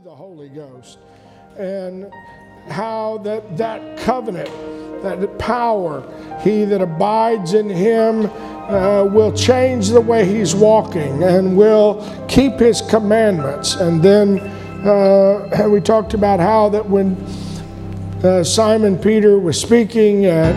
through the Holy Ghost and how that that covenant, that power, he that abides in him uh, will change the way he's walking and will keep his commandments. And then uh, we talked about how that when uh, Simon Peter was speaking at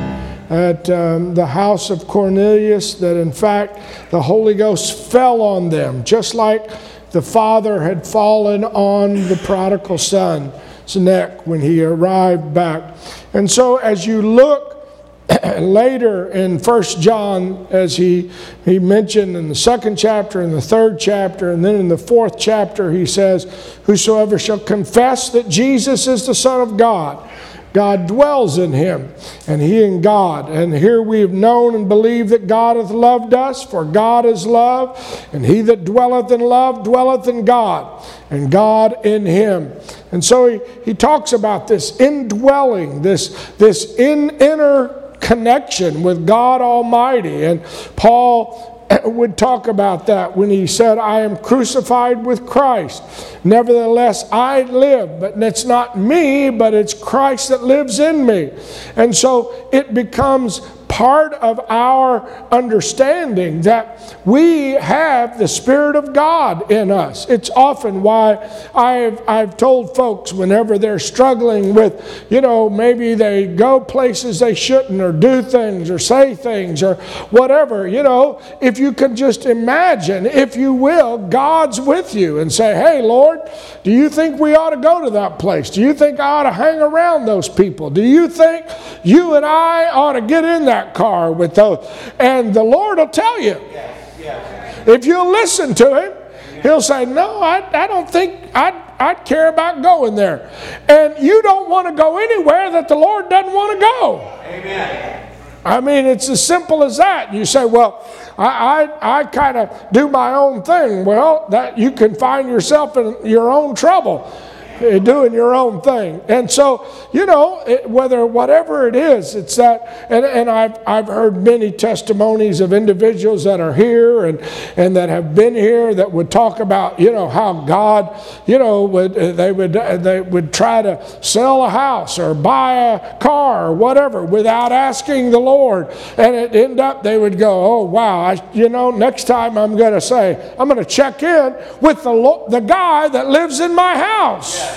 at um, the house of Cornelius, that in fact the Holy Ghost fell on them, just like the father had fallen on the prodigal son's neck when he arrived back. And so as you look later in First John, as he, he mentioned in the second chapter, in the third chapter, and then in the fourth chapter, he says, Whosoever shall confess that Jesus is the Son of God, God dwells in him, and he in God. And here we have known and believed that God hath loved us, for God is love, and he that dwelleth in love dwelleth in God, and God in him. And so he, he talks about this indwelling, this, this in, inner connection with God Almighty. And Paul would talk about that when he said, I am crucified with Christ. Nevertheless, I live, but it's not me, but it's Christ that lives in me. And so it becomes part of our understanding that we have the Spirit of God in us. It's often why I've, I've told folks whenever they're struggling with, you know, maybe they go places they shouldn't or do things or say things or whatever, you know, if you can just imagine, if you will, God's with you and say, hey, Lord, do you think we ought to go to that place? Do you think I ought to hang around those people? Do you think you and I ought to get in that car with those. And the Lord will tell you. If you'll listen to Him, He'll say, No, I, I don't think I'd, I'd care about going there. And you don't want to go anywhere that the Lord doesn't want to go. Amen. I mean, it's as simple as that. You say, well, I, I, I kind of do my own thing. Well, that you can find yourself in your own trouble Eh, doing your own thing. And so, you know, it, whether whatever it is, it's that, and, and I've, I've heard many testimonies of individuals that are here and, and that have been here that would talk about, you know, how God, you know, would, eh, they, would, they would try to sell a house or buy a car or whatever without asking the Lord. And it end up, they would go, oh, wow, I, you know, next time I'm going to say, I'm going to check in with the, the guy that lives in my house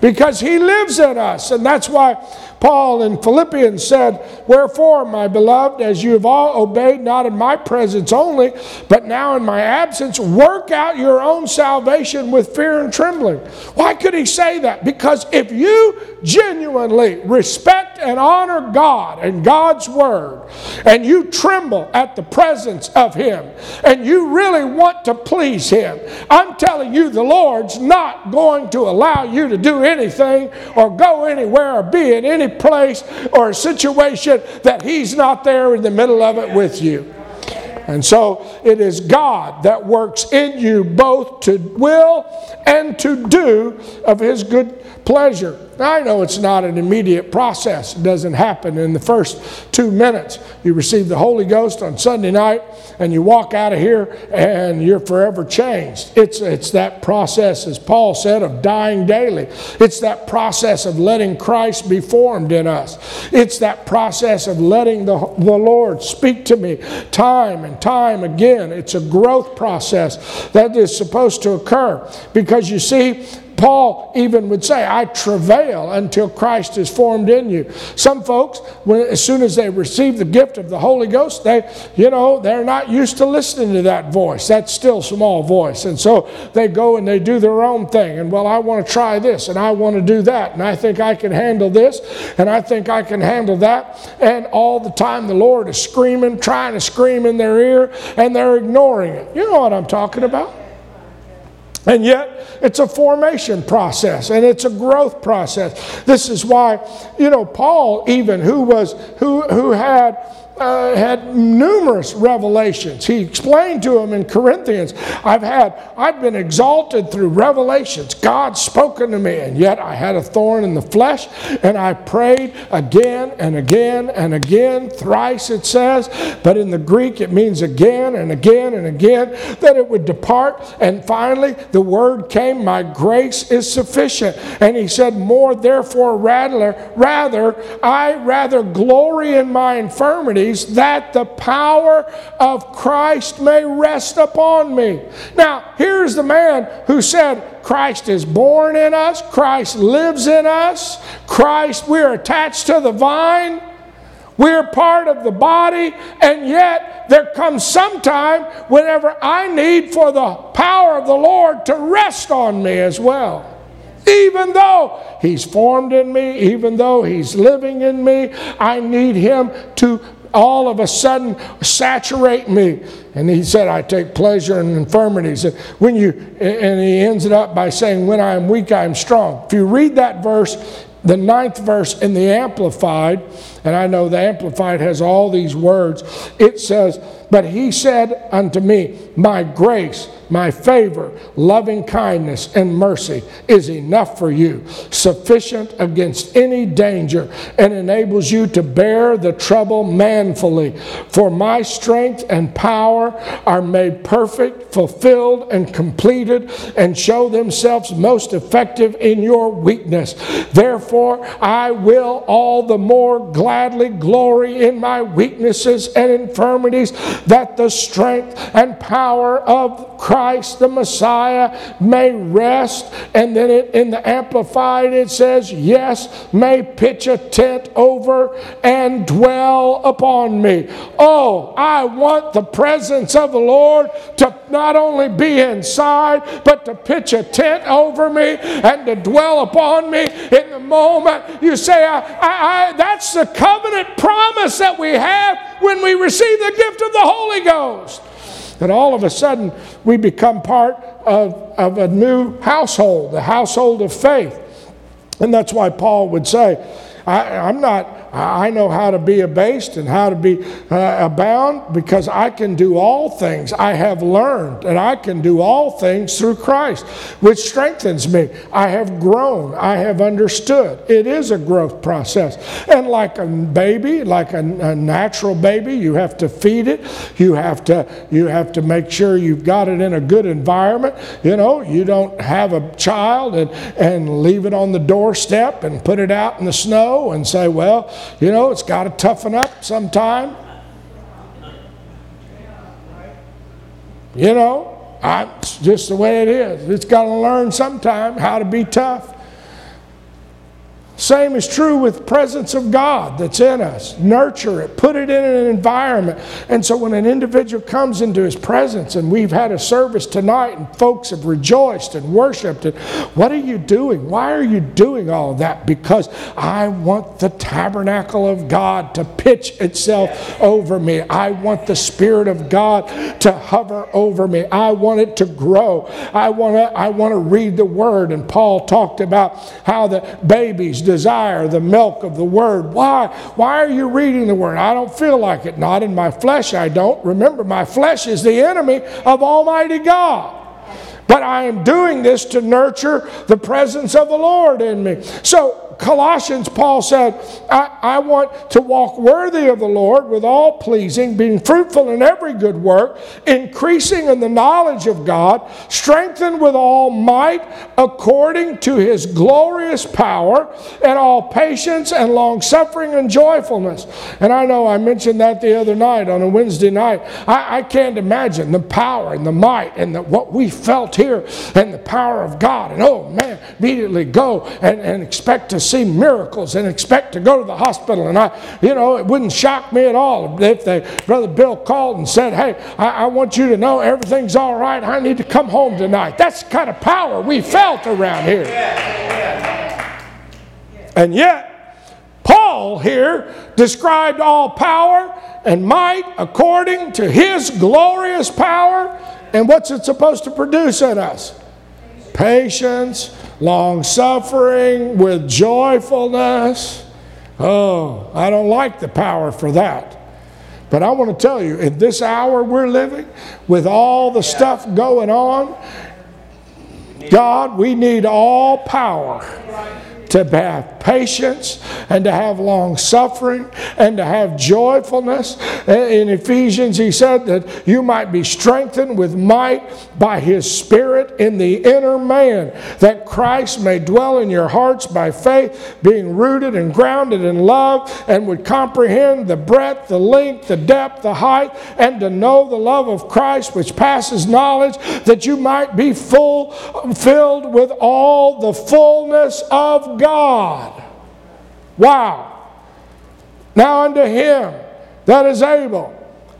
because he lives in us. And that's why Paul in Philippians said, Wherefore, my beloved, as you have all obeyed, not in my presence only, but now in my absence, work out your own salvation with fear and trembling. Why could he say that? Because if you genuinely respect and honor God and God's Word, and you tremble at the presence of Him, and you really want to please Him, I'm telling you, the Lord's not going to allow you to do anything or go anywhere or be in any place or situation that He's not there in the middle of it with you. And so it is God that works in you both to will and to do of His good pleasure. I know it's not an immediate process. It doesn't happen in the first two minutes. You receive the Holy Ghost on Sunday night and you walk out of here and you're forever changed. It's, it's that process, as Paul said, of dying daily. It's that process of letting Christ be formed in us. It's that process of letting the, the Lord speak to me time and time again. It's a growth process that is supposed to occur because you see, Paul even would say, I travail until Christ is formed in you. Some folks, when, as soon as they receive the gift of the Holy Ghost, they, you know, they're not used to listening to that voice. That's still small voice. And so they go and they do their own thing. And well, I want to try this and I want to do that. And I think I can handle this and I think I can handle that. And all the time the Lord is screaming, trying to scream in their ear, and they're ignoring it. You know what I'm talking about? And yet, it's a formation process and it's a growth process. This is why, you know, Paul, even who was, who, who had uh, had numerous revelations. He explained to him in Corinthians, I've had, I've been exalted through revelations. God's spoken to me, and yet I had a thorn in the flesh, and I prayed again and again and again, thrice it says, but in the Greek it means again and again and again, that it would depart. And finally, the word came, My grace is sufficient. And he said, More therefore, rather, rather, I rather glory in my that the power of Christ may rest upon me. Now, here's the man who said, Christ is born in us, Christ lives in us, Christ, we're attached to the vine. We're part of the body, and yet there comes some time whenever I need for the power of the Lord to rest on me as well. Even though He's formed in me, even though He's living in me, I need Him to all of a sudden saturate me. And he said, I take pleasure in infirmities. And when you and he ends it up by saying, When I am weak, I am strong. If you read that verse, the ninth verse in the Amplified, and I know the Amplified has all these words, it says, But he said unto me, My grace my favor, loving kindness, and mercy is enough for you, sufficient against any danger, and enables you to bear the trouble manfully. For my strength and power are made perfect, fulfilled, and completed, and show themselves most effective in your weakness. Therefore, I will all the more gladly glory in my weaknesses and infirmities, that the strength and power of Christ the Messiah may rest. And then it, in the Amplified it says, Yes, may pitch a tent over and dwell upon me. Oh, I want the presence of the Lord to not only be inside, but to pitch a tent over me and to dwell upon me in the moment. You say, I, I, I, that's the covenant promise that we have when we receive the gift of the Holy Ghost that all of a sudden we become part of, of a new household, the household of faith. And that's why Paul would say, I, am not I know how to be abased and how to be uh, abound because I can do all things. I have learned and I can do all things through Christ, which strengthens me. I have grown. I have understood. It is a growth process. And like a baby, like a, a natural baby, you have to feed it. You have to, you have to make sure you've got it in a good environment. You know, you don't have a child and, and leave it on the doorstep and put it out in the snow and say, well, you know, it's got to toughen up sometime. You know, I, it's just the way it is. It's got to learn sometime how to be tough. Same is true with presence of God that's in us. Nurture it, put it in an environment. And so when an individual comes into his presence, and we've had a service tonight, and folks have rejoiced and worshiped, and what are you doing? Why are you doing all that? Because I want the tabernacle of God to pitch itself over me. I want the Spirit of God to hover over me. I want it to grow. I want to, I want to read the Word. And Paul talked about how the babies desire the milk of the word. Why? Why are you reading the word? I don't feel like it. Not in my flesh, I don't. Remember, my flesh is the enemy of Almighty God. But I am doing this to nurture the presence of the Lord in me. So Colossians, Paul said, I, I want to walk worthy of the Lord with all pleasing, being fruitful in every good work, increasing in the knowledge of God, strengthened with all might according to his glorious power, and all patience and long suffering and joyfulness. And I know I mentioned that the other night on a Wednesday night. I, I can't imagine the power and the might and the, what we felt here and the power of God. And oh man, immediately go and, and expect to see miracles and expect to go to the hospital. And I, you know, it wouldn't shock me at all if they, Brother Bill called and said, Hey, I, I want you to know everything's all right. I need to come home tonight. That's the kind of power we felt around here. And yet, Paul here described all power and might according to his glorious power. And what's it supposed to produce in us? Patience, long suffering, with joyfulness. Oh, I don't like the power for that. But I want to tell you, in this hour we're living, with all the stuff going on, God, we need all power to have patience and to have long suffering and to have joyfulness. In Ephesians, he said that you might be strengthened with might by his Spirit in the inner man, that Christ may dwell in your hearts by faith, being rooted and grounded in love, and would comprehend the breadth, the length, the depth, the height, and to know the love of Christ which passes knowledge, that you might be full, filled with all the fullness of God. Wow. Now unto him that is able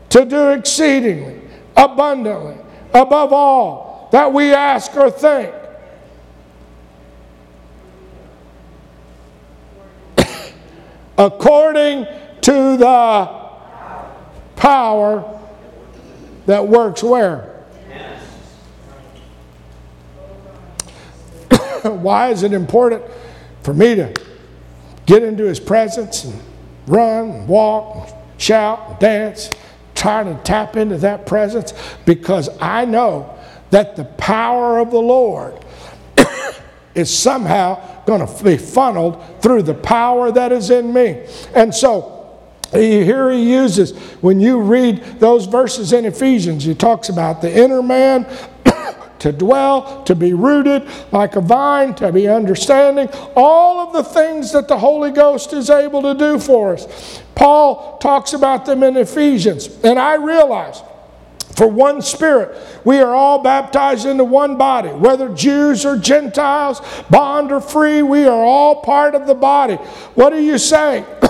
to do exceedingly, abundantly, above all that we ask or think. According to the power that works where? Why is it important for me to get into his presence and run, and walk, and shout, and dance, try to tap into that presence because I know that the power of the Lord is somehow going to be funneled through the power that is in me. And so, here he uses, when you read those verses in Ephesians, he talks about the inner man, to dwell, to be rooted like a vine, to be understanding, all of the things that the Holy Ghost is able to do for us. Paul talks about them in Ephesians, and I realize for one Spirit. We are all baptized into one body, whether Jews or Gentiles, bond or free, we are all part of the body. What are you saying?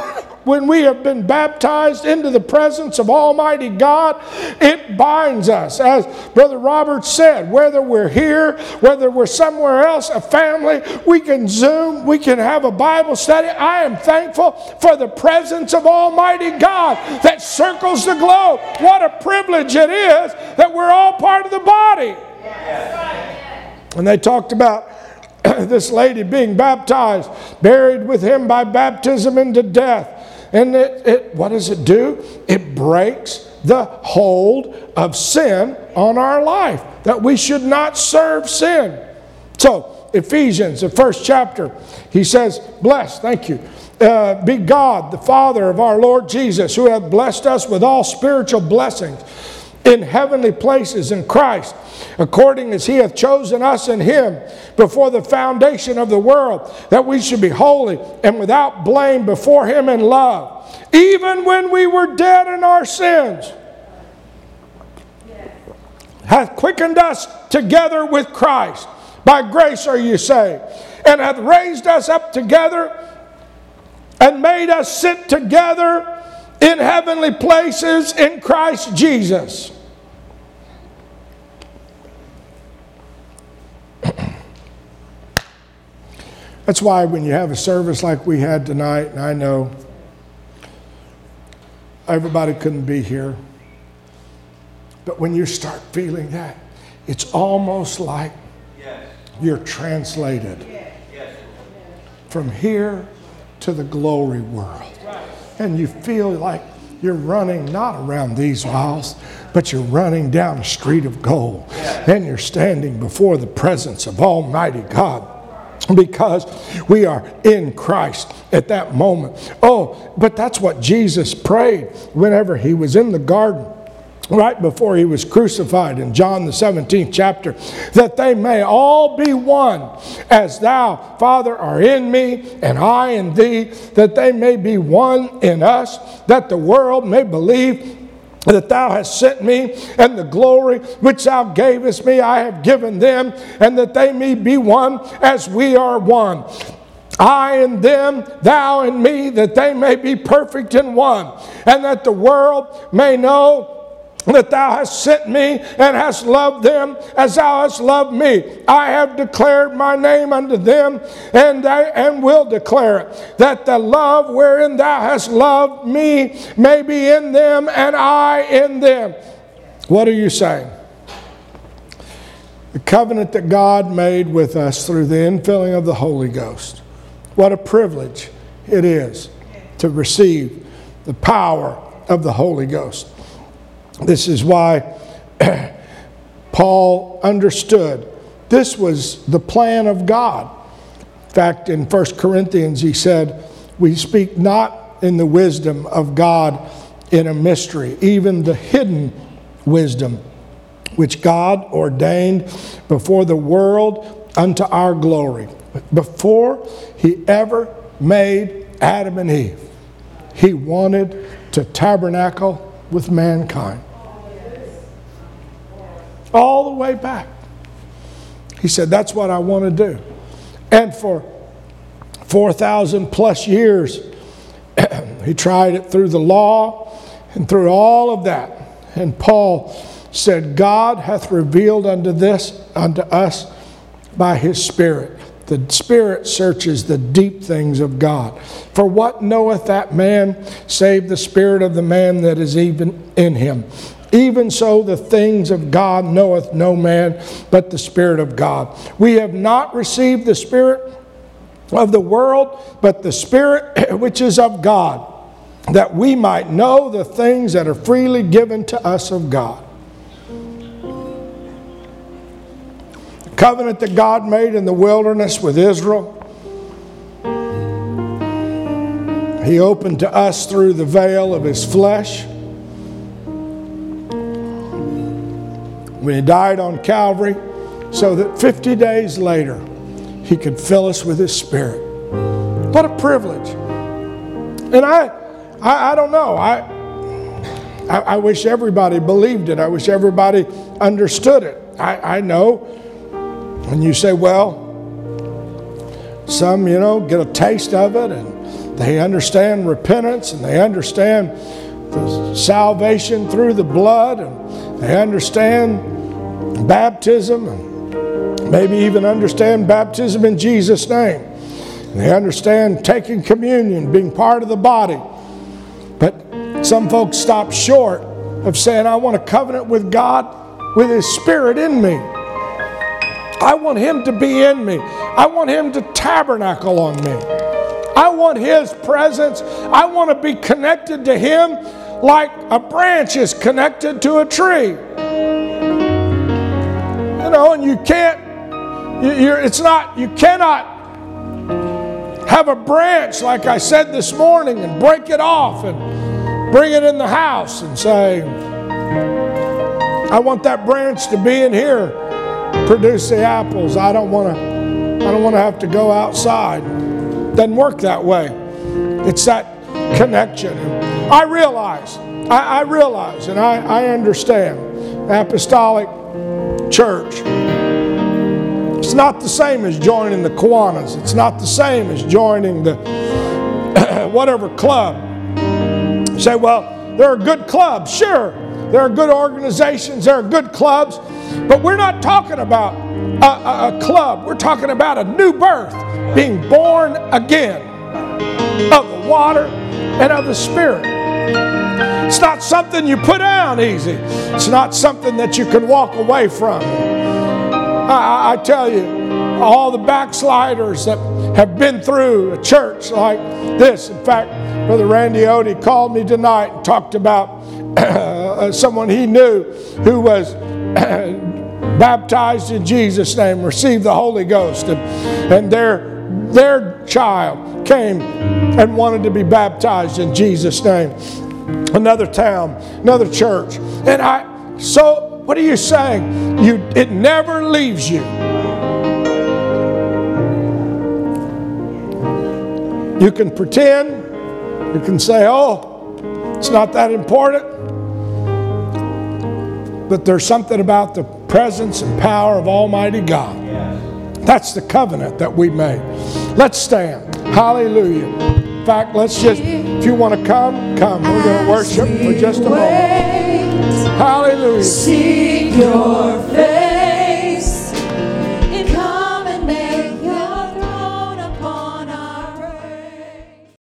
when we have been baptized into the presence of Almighty God, it binds us. As Brother Robert said, whether we're here, whether we're somewhere else, a family, we can Zoom, we can have a Bible study. I am thankful for the presence of Almighty God that circles the globe. What a privilege it is that we're all part of the body. And they talked about this lady being baptized, buried with him by baptism into death. And it, it, what does it do? It breaks the hold of sin on our life, that we should not serve sin. So, Ephesians, the first chapter, he says, Bless, thank you. Uh, be God, the Father of our Lord Jesus, who hath blessed us with all spiritual blessings in heavenly places in Christ, according as he hath chosen us in him before the foundation of the world, that we should be holy and without blame before him in love, even when we were dead in our sins. Hath quickened us together with Christ. By grace are you saved, and hath raised us up together and made us sit together in heavenly places in Christ Jesus. That's why when you have a service like we had tonight, and I know everybody couldn't be here, but when you start feeling that, it's almost like you're translated from here to the glory world. And you feel like you're running not around these walls, but you're running down a street of gold. And you're standing before the presence of Almighty God because we are in Christ at that moment. Oh, but that's what Jesus prayed whenever he was in the garden right before he was crucified in John the 17th chapter, that they may all be one, as thou, Father, are in me, and I in thee, that they may be one in us, that the world may believe that thou hast sent me, and the glory which thou gavest me I have given them, and that they may be one as we are one. I and them, thou and me, that they may be perfect in one, and that the world may know that thou hast sent me and hast loved them as thou hast loved me. I have declared my name unto them, and I and will declare it, that the love wherein thou hast loved me may be in them, and I in them. What are you saying? The covenant that God made with us through the infilling of the Holy Ghost. What a privilege it is to receive the power of the Holy Ghost. This is why Paul understood this was the plan of God. In fact, in 1 Corinthians, he said, We speak not in the wisdom of God in a mystery, even the hidden wisdom which God ordained before the world unto our glory. Before he ever made Adam and Eve, he wanted to tabernacle with mankind. All the way back. He said, That's what I want to do. And for 4,000 plus years, he tried it through the law and through all of that. And Paul said, God hath revealed unto this unto us by his Spirit. The Spirit searches the deep things of God. For what knoweth that man save the Spirit of the man that is even in him? Even so, the things of God knoweth no man but the Spirit of God. We have not received the Spirit of the world, but the Spirit which is of God, that we might know the things that are freely given to us of God. The covenant that God made in the wilderness with Israel, He opened to us through the veil of His flesh. When He died on Calvary, so that 50 days later, he could fill us with His Spirit. What a privilege. And I, I, I don't know. I, I, I, wish everybody believed it. I wish everybody understood it. I, I know. And you say, well, some, you know, get a taste of it and they understand repentance and they understand salvation through the blood and they understand baptism and maybe even understand baptism in Jesus' name. They understand taking communion, being part of the body. But some folks stop short of saying, I want a covenant with God with His Spirit in me. I want Him to be in me. I want Him to tabernacle on me. I want His presence. I want to be connected to Him like a branch is connected to a tree. You know, and you can't you're, it's not, you cannot have a branch, like I said this morning, and break it off and bring it in the house and say, I want that branch to be in here, produce the apples. I don't want to. I don't want to have to go outside. Doesn't work that way. It's that connection. I realize, I, I realize, and I, I understand. Apostolic Church it's not the same as joining the Kiwanis. It's not the same as joining the whatever club. You say, well, there are good clubs. Sure, there are good organizations, there are good clubs, but we're not talking about a, a, a club. We're talking about a new birth, being born again of the water and of the Spirit. It's not something you put down easy. It's not something that you can walk away from. I, I tell you, all the backsliders that have been through a church like this. In fact, Brother Randy Odie called me tonight and talked about uh, someone he knew who was baptized in Jesus' name, received the Holy Ghost, and, and their, their child came and wanted to be baptized in Jesus' name. Another town, another church. And I, so what are you saying? You, it never leaves you. You can pretend, you can say, oh, it's not that important. But there's something about the presence and power of Almighty God. That's the covenant that we made. Let's stand. Hallelujah. In fact, let's just, if you want to come, come. We're going to worship for just a moment. Hallelujah. Seek your face.